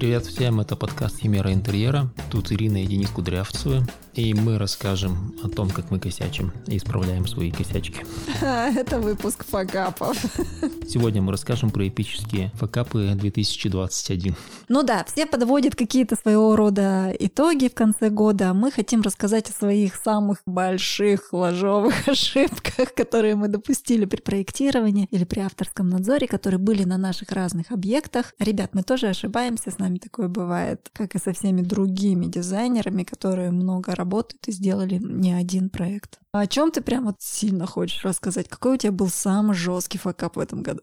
привет всем, это подкаст Химера интерьера. Тут Ирина и Денис Кудрявцевы. И мы расскажем о том, как мы косячим и исправляем свои косячки. Это выпуск факапов. Сегодня мы расскажем про эпические факапы 2021. Ну да, все подводят какие-то своего рода итоги в конце года. Мы хотим рассказать о своих самых больших ложовых ошибках, которые мы допустили при проектировании или при авторском надзоре, которые были на наших разных объектах. Ребят, мы тоже ошибаемся, с нами такое бывает, как и со всеми другими дизайнерами, которые много работают и сделали не один проект. А о чем ты прям вот сильно хочешь рассказать? Какой у тебя был самый жесткий факап в этом году?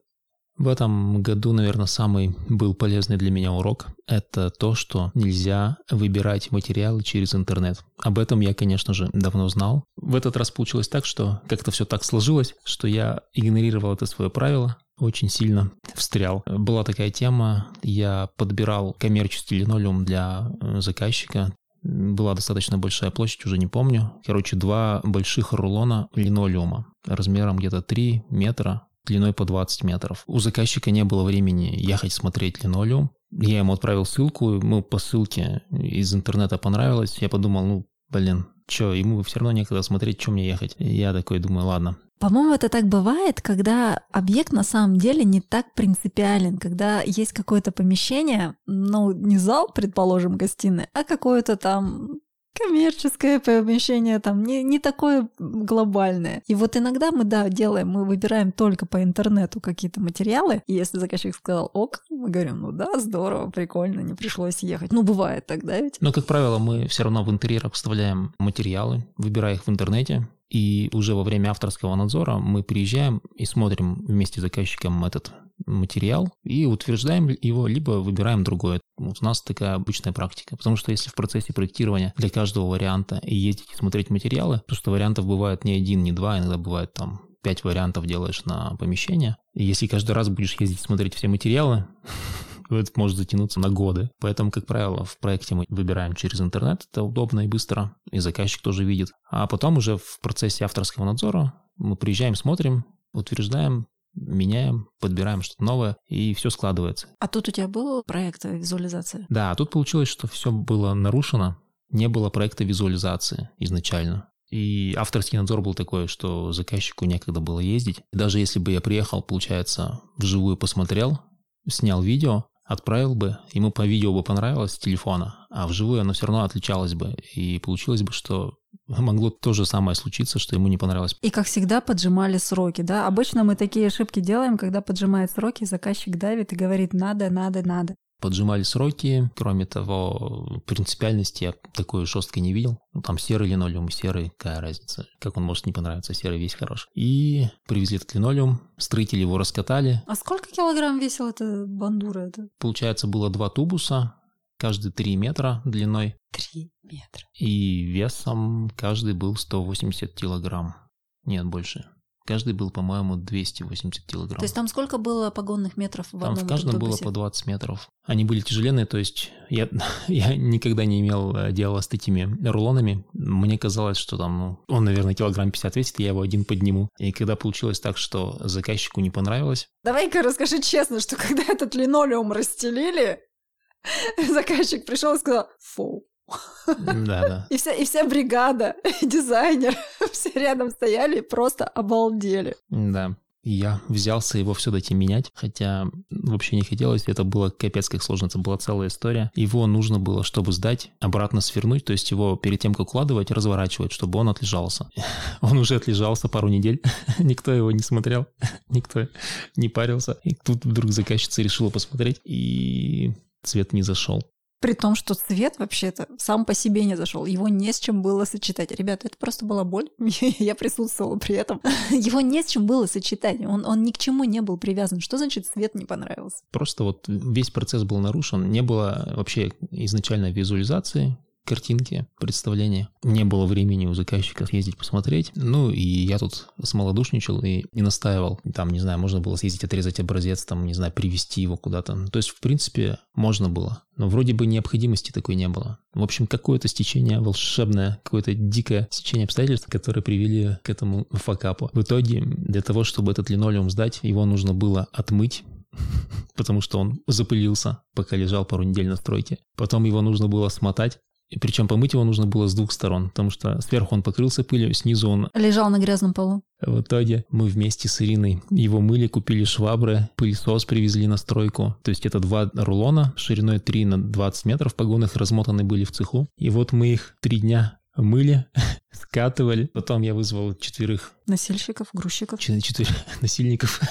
В этом году, наверное, самый был полезный для меня урок – это то, что нельзя выбирать материалы через интернет. Об этом я, конечно же, давно знал. В этот раз получилось так, что как-то все так сложилось, что я игнорировал это свое правило, очень сильно встрял. Была такая тема, я подбирал коммерческий линолеум для э, заказчика, была достаточно большая площадь, уже не помню. Короче, два больших рулона линолеума размером где-то 3 метра, длиной по 20 метров. У заказчика не было времени ехать смотреть линолеум. Я ему отправил ссылку, ему по ссылке из интернета понравилось. Я подумал, ну, блин, что, ему все равно некогда смотреть, что мне ехать. Я такой думаю, ладно, по-моему, это так бывает, когда объект на самом деле не так принципиален, когда есть какое-то помещение, ну, не зал, предположим, гостиной, а какое-то там коммерческое помещение, там не, не такое глобальное. И вот иногда мы, да, делаем, мы выбираем только по интернету какие-то материалы, и если заказчик сказал ок, мы говорим, ну да, здорово, прикольно, не пришлось ехать. Ну, бывает тогда ведь. Но, как правило, мы все равно в интерьерах вставляем материалы, выбирая их в интернете, и уже во время авторского надзора мы приезжаем и смотрим вместе с заказчиком этот материал и утверждаем его, либо выбираем другое. У нас такая обычная практика. Потому что если в процессе проектирования для каждого варианта ездить и смотреть материалы, то что вариантов бывает не один, не два, иногда бывает там пять вариантов делаешь на помещение. И если каждый раз будешь ездить смотреть все материалы, это может затянуться на годы. Поэтому, как правило, в проекте мы выбираем через интернет, это удобно и быстро, и заказчик тоже видит. А потом уже в процессе авторского надзора мы приезжаем, смотрим, утверждаем, меняем, подбираем что-то новое, и все складывается. А тут у тебя был проект визуализации? Да, тут получилось, что все было нарушено, не было проекта визуализации изначально. И авторский надзор был такой, что заказчику некогда было ездить. Даже если бы я приехал, получается, вживую посмотрел, снял видео, отправил бы, ему по видео бы понравилось с телефона, а вживую оно все равно отличалось бы. И получилось бы, что могло то же самое случиться, что ему не понравилось. И как всегда поджимали сроки, да? Обычно мы такие ошибки делаем, когда поджимает сроки, заказчик давит и говорит «надо, надо, надо» поджимали сроки. Кроме того, принципиальности я такой жесткой не видел. Ну, там серый линолеум, серый, какая разница. Как он может не понравиться, серый весь хорош. И привезли этот линолеум, строители его раскатали. А сколько килограмм весил эта бандура? Это? Получается, было два тубуса, каждый 3 метра длиной. 3 метра. И весом каждый был 180 килограмм. Нет, больше. Каждый был, по-моему, 280 килограмм. То есть там сколько было погонных метров в там одном в каждом было по 20 метров. Они были тяжеленные, то есть я, я никогда не имел э, дела с такими рулонами. Мне казалось, что там, ну, он, наверное, килограмм 50 весит, я его один подниму. И когда получилось так, что заказчику не понравилось... Давай-ка расскажи честно, что когда этот линолеум расстелили, заказчик пришел и сказал, фу, да, да. И вся, и вся бригада, дизайнер, все рядом стояли и просто обалдели. Да. И я взялся его все-таки менять, хотя вообще не хотелось, это было капец как сложно, это была целая история. Его нужно было, чтобы сдать, обратно свернуть, то есть его перед тем, как укладывать, разворачивать, чтобы он отлежался. Он уже отлежался пару недель, никто его не смотрел, никто не парился. И тут вдруг заказчица решила посмотреть, и цвет не зашел. При том, что цвет вообще-то сам по себе не зашел. Его не с чем было сочетать. Ребята, это просто была боль. Я присутствовала при этом. Его не с чем было сочетать. Он, он ни к чему не был привязан. Что значит цвет не понравился? Просто вот весь процесс был нарушен. Не было вообще изначально визуализации картинки, представления. Не было времени у заказчика съездить посмотреть. Ну, и я тут смолодушничал и, и настаивал. Там, не знаю, можно было съездить, отрезать образец, там, не знаю, привезти его куда-то. То есть, в принципе, можно было. Но вроде бы необходимости такой не было. В общем, какое-то стечение волшебное, какое-то дикое стечение обстоятельств, которые привели к этому факапу. В итоге, для того, чтобы этот линолеум сдать, его нужно было отмыть потому что он запылился, пока лежал пару недель на стройке. Потом его нужно было смотать, и причем помыть его нужно было с двух сторон, потому что сверху он покрылся пылью, снизу он... Лежал на грязном полу. В итоге мы вместе с Ириной его мыли, купили швабры, пылесос привезли на стройку. То есть это два рулона шириной 3 на 20 метров, погоны их размотаны были в цеху. И вот мы их три дня мыли, скатывали. Потом я вызвал четверых... Носильщиков, грузчиков. Четырех насильников.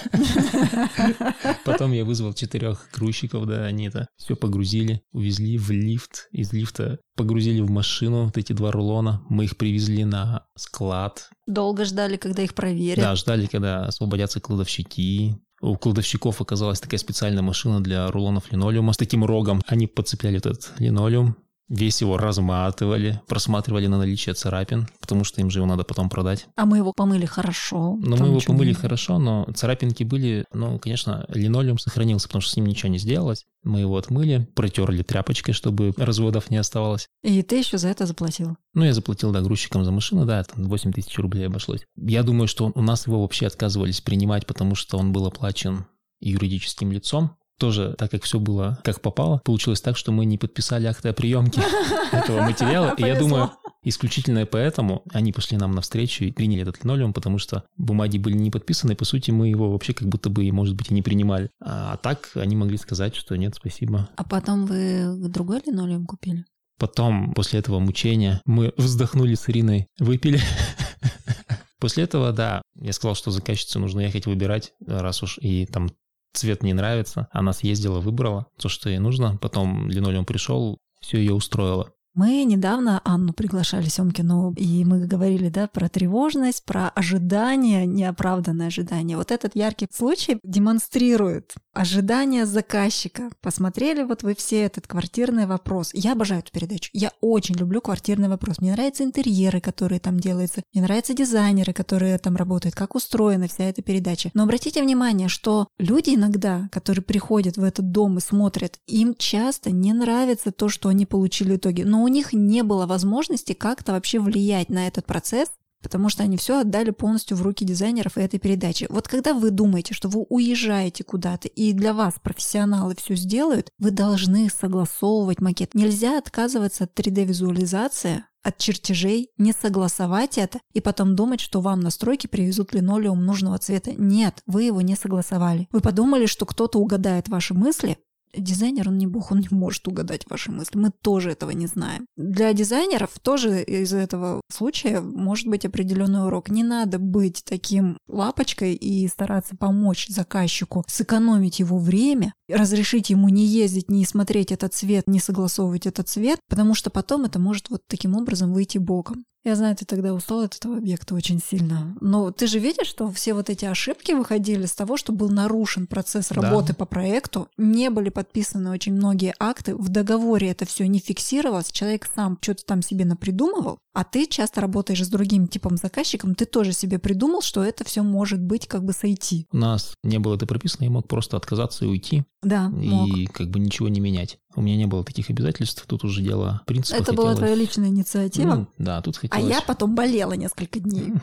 Потом я вызвал четырех грузчиков, да, они это все погрузили, увезли в лифт. Из лифта погрузили в машину вот эти два рулона. Мы их привезли на склад. Долго ждали, когда их проверят. Да, ждали, когда освободятся кладовщики. У кладовщиков оказалась такая специальная машина для рулонов линолеума с таким рогом. Они подцепляли этот линолеум, Весь его разматывали, просматривали на наличие царапин, потому что им же его надо потом продать. А мы его помыли хорошо. Ну, мы его помыли нет. хорошо, но царапинки были, ну, конечно, линолеум сохранился, потому что с ним ничего не сделалось. Мы его отмыли, протерли тряпочкой, чтобы разводов не оставалось. И ты еще за это заплатил? Ну, я заплатил, да, грузчикам за машину, да, там 8 тысяч рублей обошлось. Я думаю, что у нас его вообще отказывались принимать, потому что он был оплачен юридическим лицом, тоже, так как все было как попало, получилось так, что мы не подписали акты о приемке этого материала. И я думаю, исключительно поэтому они пошли нам навстречу и приняли этот линолеум, потому что бумаги были не подписаны, и, по сути, мы его вообще как будто бы, может быть, и не принимали. А так они могли сказать, что нет, спасибо. А потом вы другой линолеум купили? Потом, после этого мучения, мы вздохнули с Ириной, выпили. После этого, да, я сказал, что заказчице нужно ехать выбирать, раз уж и там цвет не нравится. Она съездила, выбрала то, что ей нужно. Потом линолеум пришел, все ее устроило. Мы недавно Анну приглашали Семкину, и мы говорили, да, про тревожность, про ожидание, неоправданное ожидание. Вот этот яркий случай демонстрирует ожидание заказчика. Посмотрели вот вы все этот квартирный вопрос. Я обожаю эту передачу. Я очень люблю квартирный вопрос. Мне нравятся интерьеры, которые там делаются. Мне нравятся дизайнеры, которые там работают, как устроена вся эта передача. Но обратите внимание, что люди иногда, которые приходят в этот дом и смотрят, им часто не нравится то, что они получили в итоге. Но у них не было возможности как-то вообще влиять на этот процесс, потому что они все отдали полностью в руки дизайнеров этой передачи. Вот когда вы думаете, что вы уезжаете куда-то, и для вас профессионалы все сделают, вы должны согласовывать макет. Нельзя отказываться от 3D-визуализации, от чертежей, не согласовать это и потом думать, что вам на стройке привезут линолеум нужного цвета. Нет, вы его не согласовали. Вы подумали, что кто-то угадает ваши мысли, Дизайнер, он не бог, он не может угадать ваши мысли. Мы тоже этого не знаем. Для дизайнеров тоже из этого случая может быть определенный урок. Не надо быть таким лапочкой и стараться помочь заказчику сэкономить его время, разрешить ему не ездить, не смотреть этот цвет, не согласовывать этот цвет, потому что потом это может вот таким образом выйти боком. Я знаю, ты тогда устал от этого объекта очень сильно. Но ты же видишь, что все вот эти ошибки выходили с того, что был нарушен процесс работы да. по проекту, не были подписаны очень многие акты, в договоре это все не фиксировалось, человек сам что-то там себе напридумывал, а ты часто работаешь с другим типом заказчиком, ты тоже себе придумал, что это все может быть как бы сойти. У нас не было это прописано, я мог просто отказаться и уйти. Да, И мог. как бы ничего не менять. У меня не было таких обязательств, тут уже дело принципа. Это была твоя личная инициатива? Ну, да, тут хотелось... А я потом болела несколько дней.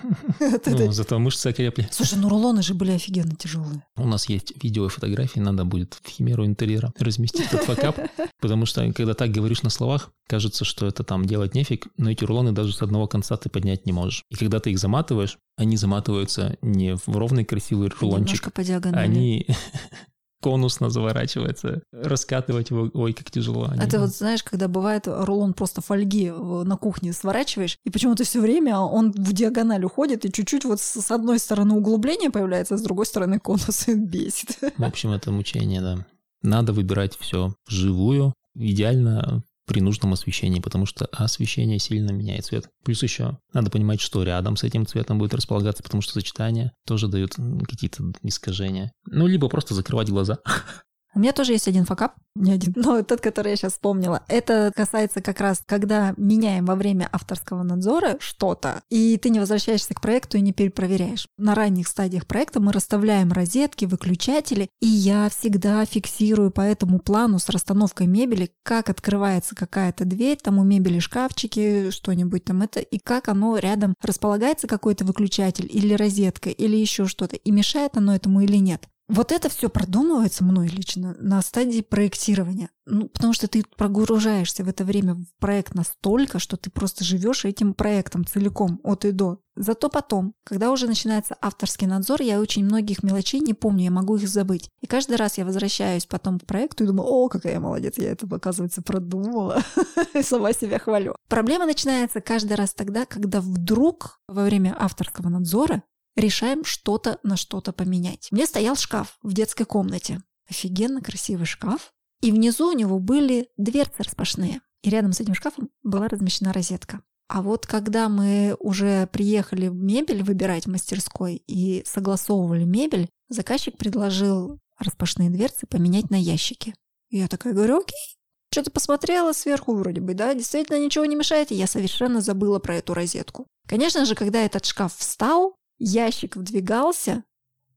Ну, зато мышцы окрепли. Слушай, ну рулоны же были офигенно тяжелые. У нас есть видео и фотографии, надо будет в химеру интерьера разместить этот факап, потому что когда так говоришь на словах, кажется, что это там делать нефиг, но эти рулоны даже с одного конца ты поднять не можешь. И когда ты их заматываешь, они заматываются не в ровный красивый рулончик, Немножко по диагонали. они конусно заворачивается, раскатывать его, ой, как тяжело. А ты вот знаешь, когда бывает рулон просто фольги на кухне сворачиваешь, и почему-то все время он в диагональ уходит, и чуть-чуть вот с одной стороны углубление появляется, а с другой стороны конус бесит. В общем, это мучение, да. Надо выбирать все вживую, идеально при нужном освещении, потому что освещение сильно меняет цвет. Плюс еще надо понимать, что рядом с этим цветом будет располагаться, потому что сочетание тоже дает какие-то искажения. Ну, либо просто закрывать глаза. У меня тоже есть один факап, не один, но тот, который я сейчас вспомнила. Это касается как раз, когда меняем во время авторского надзора что-то, и ты не возвращаешься к проекту и не перепроверяешь. На ранних стадиях проекта мы расставляем розетки, выключатели, и я всегда фиксирую по этому плану с расстановкой мебели, как открывается какая-то дверь, там у мебели шкафчики, что-нибудь там это, и как оно рядом располагается какой-то выключатель или розетка, или еще что-то, и мешает оно этому или нет. Вот это все продумывается мной лично на стадии проектирования. Ну, потому что ты прогружаешься в это время в проект настолько, что ты просто живешь этим проектом целиком от и до. Зато потом, когда уже начинается авторский надзор, я очень многих мелочей не помню, я могу их забыть. И каждый раз я возвращаюсь потом к проекту и думаю, о, какая я молодец, я это, оказывается, продумала. Сама себя хвалю. Проблема начинается каждый раз тогда, когда вдруг во время авторского надзора решаем что-то на что-то поменять. Мне стоял шкаф в детской комнате. Офигенно красивый шкаф. И внизу у него были дверцы распашные. И рядом с этим шкафом была размещена розетка. А вот когда мы уже приехали мебель выбирать в мастерской и согласовывали мебель, заказчик предложил распашные дверцы поменять на ящики. Я такая говорю, окей. Что-то посмотрела сверху вроде бы, да, действительно ничего не мешает, и я совершенно забыла про эту розетку. Конечно же, когда этот шкаф встал, ящик вдвигался,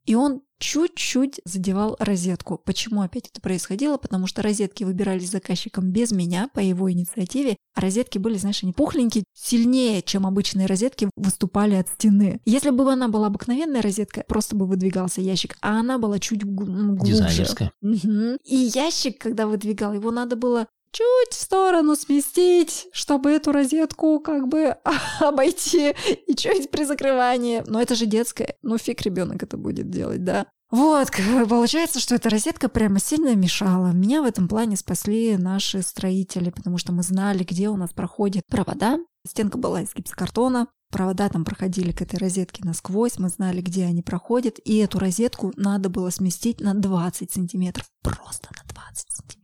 и он чуть-чуть задевал розетку. Почему опять это происходило? Потому что розетки выбирались заказчиком без меня, по его инициативе, а розетки были, знаешь, они пухленькие, сильнее, чем обычные розетки, выступали от стены. Если бы она была обыкновенная розетка, просто бы выдвигался ящик, а она была чуть глубже. Дизайнерская. Угу. И ящик, когда выдвигал, его надо было чуть в сторону сместить, чтобы эту розетку как бы обойти и чуть при закрывании. Но это же детское. Ну фиг ребенок это будет делать, да? Вот, получается, что эта розетка прямо сильно мешала. Меня в этом плане спасли наши строители, потому что мы знали, где у нас проходят провода. Стенка была из гипсокартона, провода там проходили к этой розетке насквозь, мы знали, где они проходят, и эту розетку надо было сместить на 20 сантиметров. Просто на 20 сантиметров.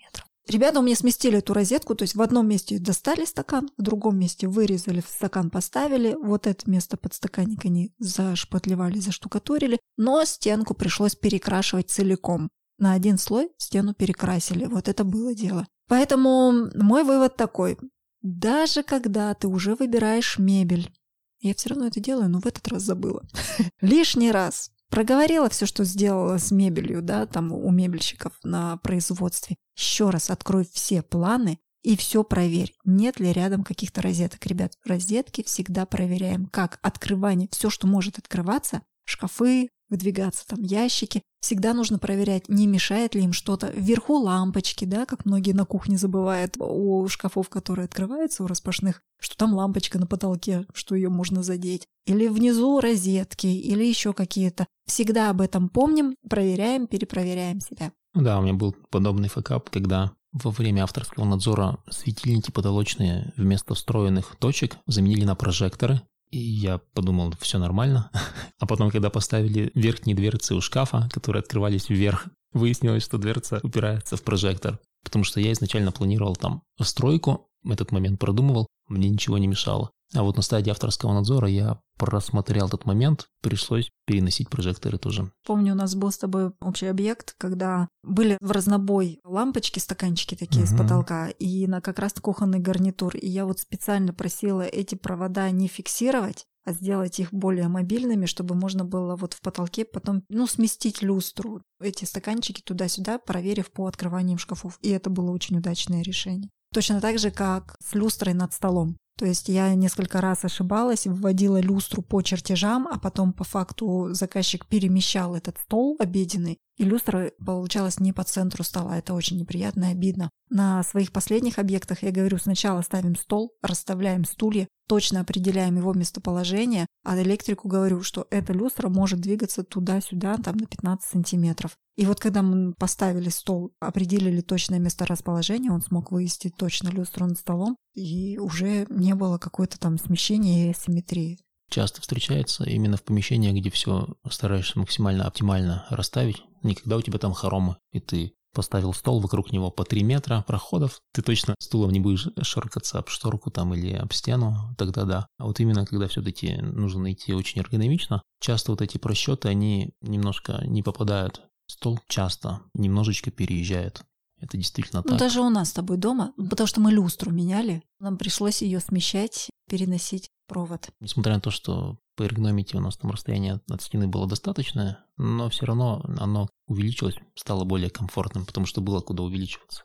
Ребята у меня сместили эту розетку, то есть в одном месте достали стакан, в другом месте вырезали, в стакан поставили, вот это место подстаканника они зашпатлевали, заштукатурили, но стенку пришлось перекрашивать целиком. На один слой стену перекрасили, вот это было дело. Поэтому мой вывод такой. Даже когда ты уже выбираешь мебель, я все равно это делаю, но в этот раз забыла. Лишний раз проговорила все, что сделала с мебелью, да, там у мебельщиков на производстве. Еще раз открой все планы и все проверь, нет ли рядом каких-то розеток. Ребят, розетки всегда проверяем, как открывание, все, что может открываться, шкафы, выдвигаться там ящики. Всегда нужно проверять, не мешает ли им что-то. Вверху лампочки, да, как многие на кухне забывают у шкафов, которые открываются, у распашных, что там лампочка на потолке, что ее можно задеть. Или внизу розетки, или еще какие-то. Всегда об этом помним, проверяем, перепроверяем себя. Да, у меня был подобный факап, когда во время авторского надзора светильники потолочные вместо встроенных точек заменили на прожекторы, и я подумал, все нормально. А потом, когда поставили верхние дверцы у шкафа, которые открывались вверх, выяснилось, что дверца упирается в прожектор. Потому что я изначально планировал там стройку, этот момент продумывал, мне ничего не мешало. А вот на стадии авторского надзора я просмотрел этот момент, пришлось переносить прожекторы тоже. Помню, у нас был с тобой общий объект, когда были в разнобой лампочки, стаканчики такие угу. с потолка, и на как раз кухонный гарнитур. И я вот специально просила эти провода не фиксировать, а сделать их более мобильными, чтобы можно было вот в потолке потом, ну, сместить люстру, эти стаканчики туда-сюда, проверив по открываниям шкафов. И это было очень удачное решение. Точно так же, как с люстрой над столом. То есть я несколько раз ошибалась, вводила люстру по чертежам, а потом по факту заказчик перемещал этот стол обеденный, и люстра получалась не по центру стола. Это очень неприятно и обидно. На своих последних объектах я говорю, сначала ставим стол, расставляем стулья, точно определяем его местоположение, а электрику говорю, что эта люстра может двигаться туда-сюда, там на 15 сантиметров. И вот когда мы поставили стол, определили точное месторасположение, он смог вывести точно люстру над столом, и уже не было какой-то там смещения и асимметрии. Часто встречается именно в помещениях, где все стараешься максимально оптимально расставить. Никогда у тебя там хоромы, и ты поставил стол, вокруг него по 3 метра проходов, ты точно стулом не будешь шаркаться об шторку там или об стену, тогда да. А вот именно когда все-таки нужно идти очень эргономично, часто вот эти просчеты, они немножко не попадают. Стол часто немножечко переезжает. Это действительно ну, так. Даже у нас с тобой дома, потому что мы люстру меняли, нам пришлось ее смещать, переносить провод. Несмотря на то, что по эргономике у нас там расстояние от стены было достаточное, но все равно оно увеличилось, стало более комфортным, потому что было куда увеличиваться.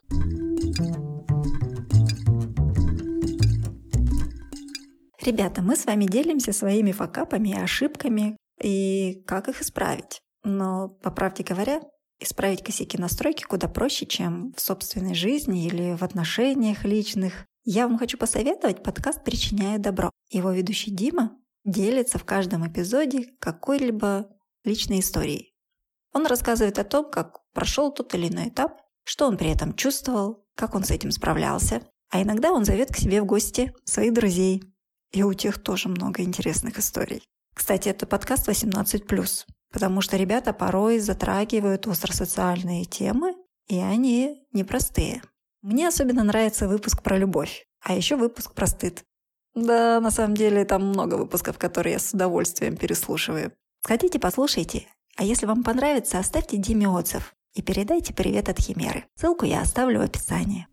Ребята, мы с вами делимся своими факапами и ошибками, и как их исправить. Но, по правде говоря, Исправить косяки настройки куда проще, чем в собственной жизни или в отношениях личных. Я вам хочу посоветовать подкаст «Причиняя добро». Его ведущий Дима делится в каждом эпизоде какой-либо личной историей. Он рассказывает о том, как прошел тот или иной этап, что он при этом чувствовал, как он с этим справлялся. А иногда он зовет к себе в гости своих друзей. И у тех тоже много интересных историй. Кстати, это подкаст 18+, потому что ребята порой затрагивают остросоциальные темы, и они непростые. Мне особенно нравится выпуск про любовь, а еще выпуск про стыд. Да, на самом деле там много выпусков, которые я с удовольствием переслушиваю. Сходите, послушайте. А если вам понравится, оставьте Диме отзыв и передайте привет от Химеры. Ссылку я оставлю в описании.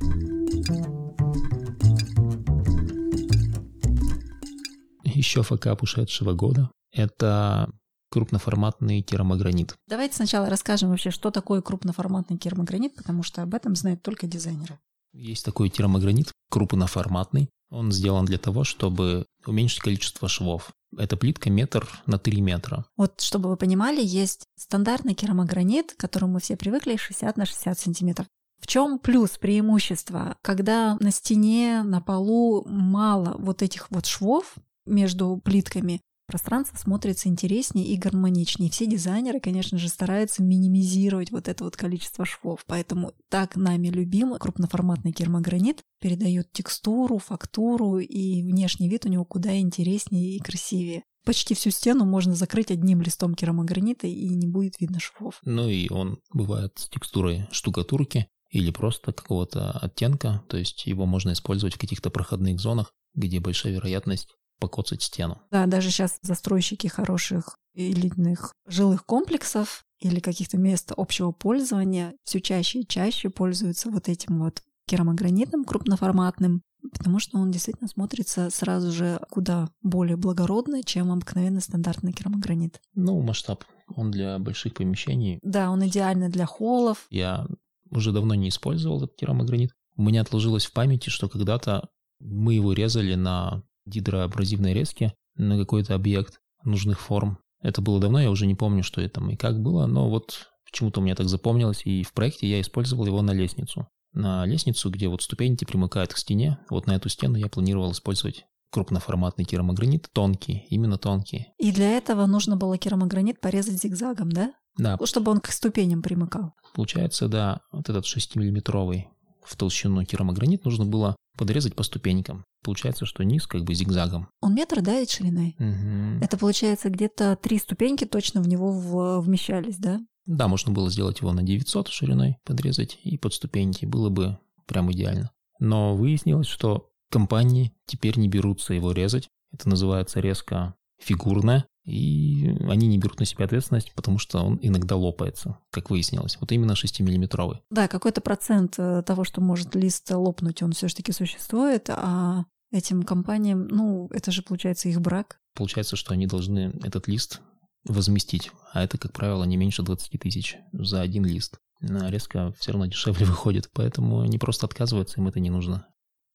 Еще факап ушедшего года – это крупноформатный керамогранит. Давайте сначала расскажем вообще, что такое крупноформатный керамогранит, потому что об этом знают только дизайнеры. Есть такой керамогранит, крупноформатный. Он сделан для того, чтобы уменьшить количество швов. Это плитка метр на 3 метра. Вот, чтобы вы понимали, есть стандартный керамогранит, к которому мы все привыкли, 60 на 60 сантиметров. В чем плюс, преимущество? Когда на стене, на полу мало вот этих вот швов между плитками, пространство смотрится интереснее и гармоничнее. Все дизайнеры, конечно же, стараются минимизировать вот это вот количество швов. Поэтому так нами любимый крупноформатный керамогранит передает текстуру, фактуру и внешний вид у него куда интереснее и красивее. Почти всю стену можно закрыть одним листом керамогранита и не будет видно швов. Ну и он бывает с текстурой штукатурки или просто какого-то оттенка, то есть его можно использовать в каких-то проходных зонах, где большая вероятность покоцать стену. Да, даже сейчас застройщики хороших элитных жилых комплексов или каких-то мест общего пользования все чаще и чаще пользуются вот этим вот керамогранитным крупноформатным, потому что он действительно смотрится сразу же куда более благородно, чем обыкновенный стандартный керамогранит. Ну, масштаб. Он для больших помещений. Да, он идеальный для холлов. Я уже давно не использовал этот керамогранит. У меня отложилось в памяти, что когда-то мы его резали на гидроабразивной резке на какой-то объект нужных форм. Это было давно, я уже не помню, что это и как было, но вот почему-то у меня так запомнилось, и в проекте я использовал его на лестницу. На лестницу, где вот ступеньки примыкают к стене, вот на эту стену я планировал использовать крупноформатный керамогранит, тонкий, именно тонкий. И для этого нужно было керамогранит порезать зигзагом, да? Да. Чтобы он к ступеням примыкал. Получается, да, вот этот 6-миллиметровый в толщину керамогранит нужно было подрезать по ступенькам. Получается, что низ как бы зигзагом. Он метр, да, ведь шириной? Угу. Это получается где-то три ступеньки точно в него в... вмещались, да? Да, можно было сделать его на 900 шириной, подрезать и под ступеньки. Было бы прям идеально. Но выяснилось, что компании теперь не берутся его резать. Это называется резко фигурная и они не берут на себя ответственность, потому что он иногда лопается, как выяснилось. Вот именно 6-миллиметровый. Да, какой-то процент э, того, что может лист лопнуть, он все таки существует, а этим компаниям, ну, это же получается их брак. Получается, что они должны этот лист возместить, а это, как правило, не меньше 20 тысяч за один лист. Резко все равно дешевле выходит, поэтому они просто отказываются, им это не нужно.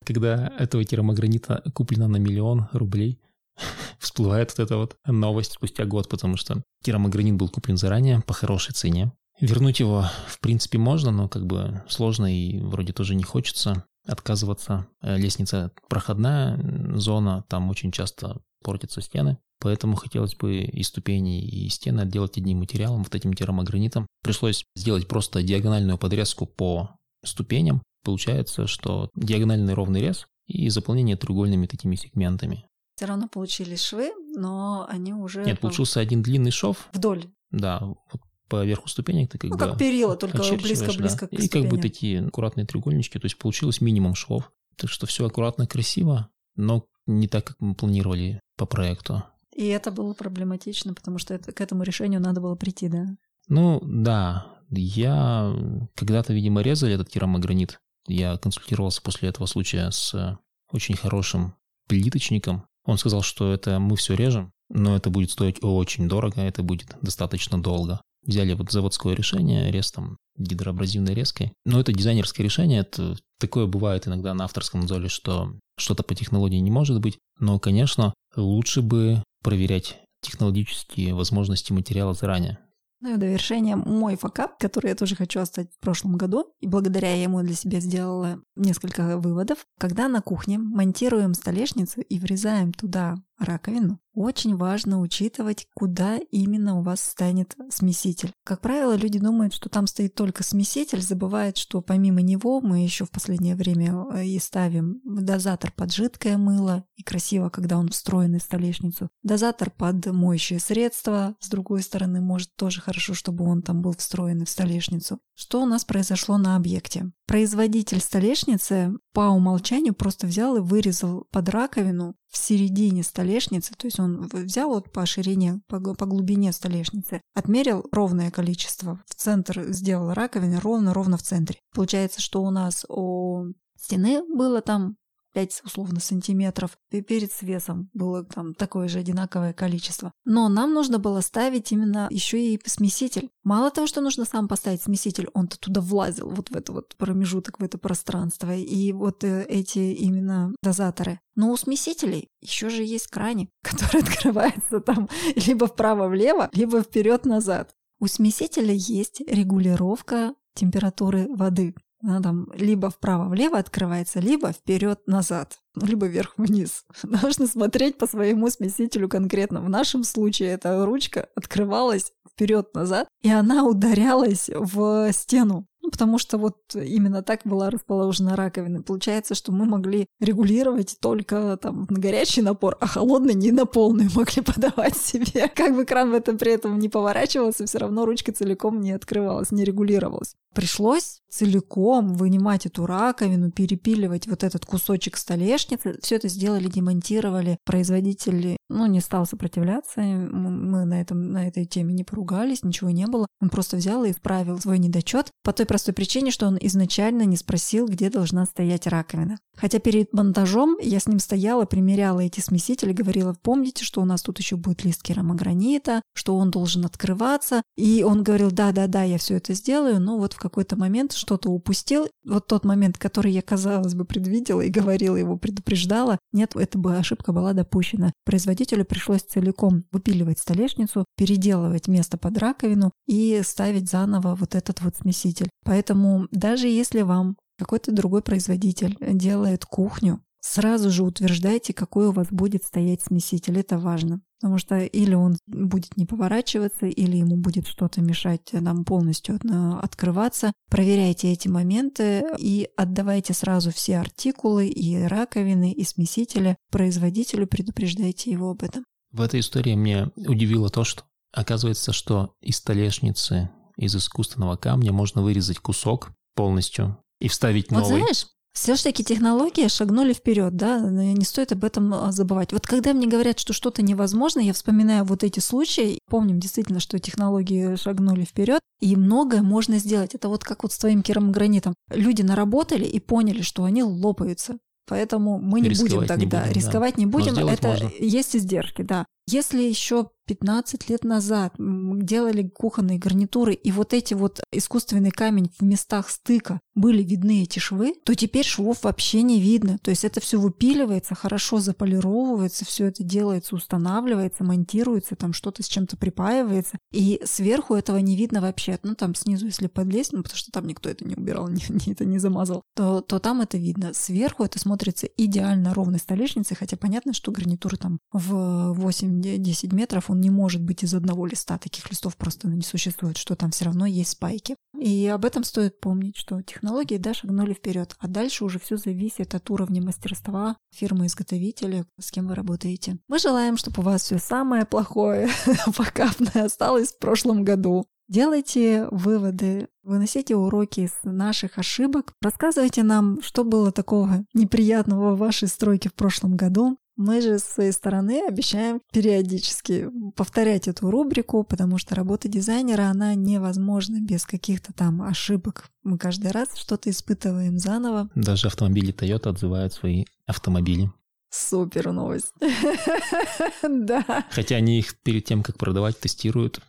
Когда этого керамогранита куплено на миллион рублей, всплывает вот эта вот новость спустя год, потому что керамогранит был куплен заранее по хорошей цене. Вернуть его, в принципе, можно, но как бы сложно и вроде тоже не хочется отказываться. Э, лестница проходная зона, там очень часто портятся стены. Поэтому хотелось бы и ступени, и стены отделать одним материалом, вот этим керамогранитом. Пришлось сделать просто диагональную подрезку по ступеням. Получается, что диагональный ровный рез и заполнение треугольными такими сегментами. Все равно получились швы, но они уже... Нет, получился один длинный шов. Вдоль. Да, вот по верху ступенек ты как ну, бы... как перила, только близко-близко да. к И как бы такие аккуратные треугольнички, то есть получилось минимум швов. Так что все аккуратно, красиво, но не так, как мы планировали по проекту. И это было проблематично, потому что это, к этому решению надо было прийти, да? Ну, да. Я когда-то, видимо, резали этот керамогранит. Я консультировался после этого случая с очень хорошим плиточником, он сказал, что это мы все режем, но это будет стоить очень дорого, это будет достаточно долго. Взяли вот заводское решение, рез там гидроабразивной резкой. Но это дизайнерское решение, это такое бывает иногда на авторском золе, что что-то по технологии не может быть. Но, конечно, лучше бы проверять технологические возможности материала заранее. Ну и в довершение мой факап, который я тоже хочу оставить в прошлом году, и благодаря ему для себя сделала несколько выводов. Когда на кухне монтируем столешницу и врезаем туда раковину, очень важно учитывать, куда именно у вас станет смеситель. Как правило, люди думают, что там стоит только смеситель, забывают, что помимо него мы еще в последнее время э, и ставим дозатор под жидкое мыло, и красиво, когда он встроен в столешницу, дозатор под моющее средство, с другой стороны, может тоже хорошо, чтобы он там был встроен в столешницу. Что у нас произошло на объекте? Производитель столешницы по умолчанию просто взял и вырезал под раковину в середине столешницы, то есть он взял вот по ширине, по, по глубине столешницы, отмерил ровное количество, в центр сделал раковины ровно-ровно в центре. Получается, что у нас у стены было там 5 условно сантиметров, и перед свесом было там такое же одинаковое количество. Но нам нужно было ставить именно еще и смеситель. Мало того, что нужно сам поставить смеситель, он-то туда влазил, вот в это вот промежуток, в это пространство. И вот э, эти именно дозаторы. Но у смесителей еще же есть краник, который открывается там либо вправо-влево, либо вперед-назад. У смесителя есть регулировка температуры воды. Она там либо вправо-влево открывается, либо вперед-назад, либо вверх-вниз. Нужно смотреть по своему смесителю конкретно. В нашем случае эта ручка открывалась вперед-назад, и она ударялась в стену. Ну, потому что вот именно так была расположена раковина. Получается, что мы могли регулировать только там на горячий напор, а холодный не на полную могли подавать себе. Как бы кран в этом при этом не поворачивался, все равно ручка целиком не открывалась, не регулировалась. Пришлось целиком вынимать эту раковину, перепиливать вот этот кусочек столешницы. Все это сделали, демонтировали. Производитель, ну, не стал сопротивляться. Мы на, этом, на этой теме не поругались, ничего не было. Он просто взял и исправил свой недочет по той простой причине, что он изначально не спросил, где должна стоять раковина. Хотя перед монтажом я с ним стояла, примеряла эти смесители, говорила, помните, что у нас тут еще будет лист керамогранита, что он должен открываться. И он говорил, да-да-да, я все это сделаю, но вот в какой-то момент что-то упустил. Вот тот момент, который я, казалось бы, предвидела и говорила его, предупреждала, нет, эта бы ошибка была допущена. Производителю пришлось целиком выпиливать столешницу, переделывать место под раковину и ставить заново вот этот вот смеситель. Поэтому даже если вам какой-то другой производитель делает кухню, сразу же утверждайте, какой у вас будет стоять смеситель. Это важно. Потому что или он будет не поворачиваться, или ему будет что-то мешать нам полностью открываться. Проверяйте эти моменты и отдавайте сразу все артикулы и раковины, и смесители производителю, предупреждайте его об этом. В этой истории мне удивило то, что оказывается, что из столешницы из искусственного камня можно вырезать кусок полностью и вставить новый. Вот знаешь, все-таки технологии шагнули вперед, да, не стоит об этом а, забывать. Вот когда мне говорят, что что-то невозможно, я вспоминаю вот эти случаи, помним действительно, что технологии шагнули вперед, и многое можно сделать. Это вот как вот с твоим керамогранитом. Люди наработали и поняли, что они лопаются. Поэтому мы не рисковать будем тогда не будем, рисковать да. не будем. Это можно. есть издержки, да. Если еще 15 лет назад делали кухонные гарнитуры, и вот эти вот искусственный камень в местах стыка были видны эти швы, то теперь швов вообще не видно. То есть это все выпиливается, хорошо заполировывается, все это делается, устанавливается, монтируется, там что-то с чем-то припаивается, и сверху этого не видно вообще. Ну там снизу, если подлезть, ну потому что там никто это не убирал, не, не, это не замазал, то, то там это видно. Сверху это смотрится идеально ровной столешницей, хотя понятно, что гарнитуры там в 8-10 метров, он не может быть из одного листа, таких листов просто не существует, что там все равно есть спайки. И об этом стоит помнить, что технологии, да, шагнули вперед, а дальше уже все зависит от уровня мастерства фирмы-изготовителя, с кем вы работаете. Мы желаем, чтобы у вас все самое плохое, покапное осталось в прошлом году. Делайте выводы, выносите уроки из наших ошибок, рассказывайте нам, что было такого неприятного в вашей стройке в прошлом году, мы же с своей стороны обещаем периодически повторять эту рубрику, потому что работа дизайнера, она невозможна без каких-то там ошибок. Мы каждый раз что-то испытываем заново. Даже автомобили Toyota отзывают свои автомобили. Супер новость. Да. Хотя они их перед тем, как продавать, тестируют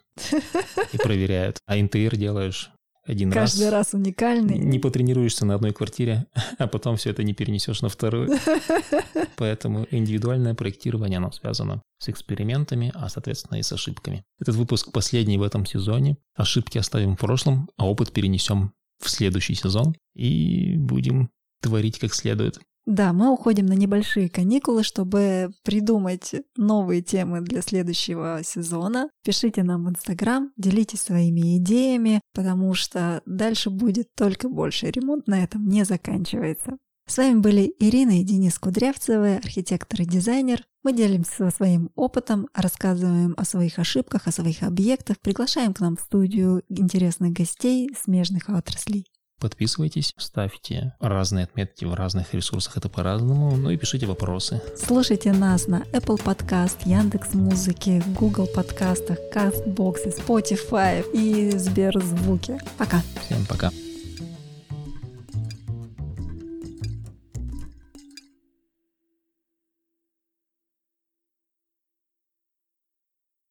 и проверяют. А интерьер делаешь один Каждый раз. раз уникальный. Не потренируешься на одной квартире, а потом все это не перенесешь на вторую. Поэтому индивидуальное проектирование, оно связано с экспериментами, а соответственно и с ошибками. Этот выпуск последний в этом сезоне. Ошибки оставим в прошлом, а опыт перенесем в следующий сезон и будем творить как следует. Да, мы уходим на небольшие каникулы, чтобы придумать новые темы для следующего сезона. Пишите нам в Инстаграм, делитесь своими идеями, потому что дальше будет только больше. Ремонт на этом не заканчивается. С вами были Ирина и Денис Кудрявцевы, архитектор и дизайнер. Мы делимся своим опытом, рассказываем о своих ошибках, о своих объектах, приглашаем к нам в студию интересных гостей смежных отраслей. Подписывайтесь, ставьте разные отметки в разных ресурсах, это по-разному, ну и пишите вопросы. Слушайте нас на Apple Podcast, Яндекс Музыки, Google подкастах, Castbox, Spotify и Сберзвуке. Пока. Всем пока.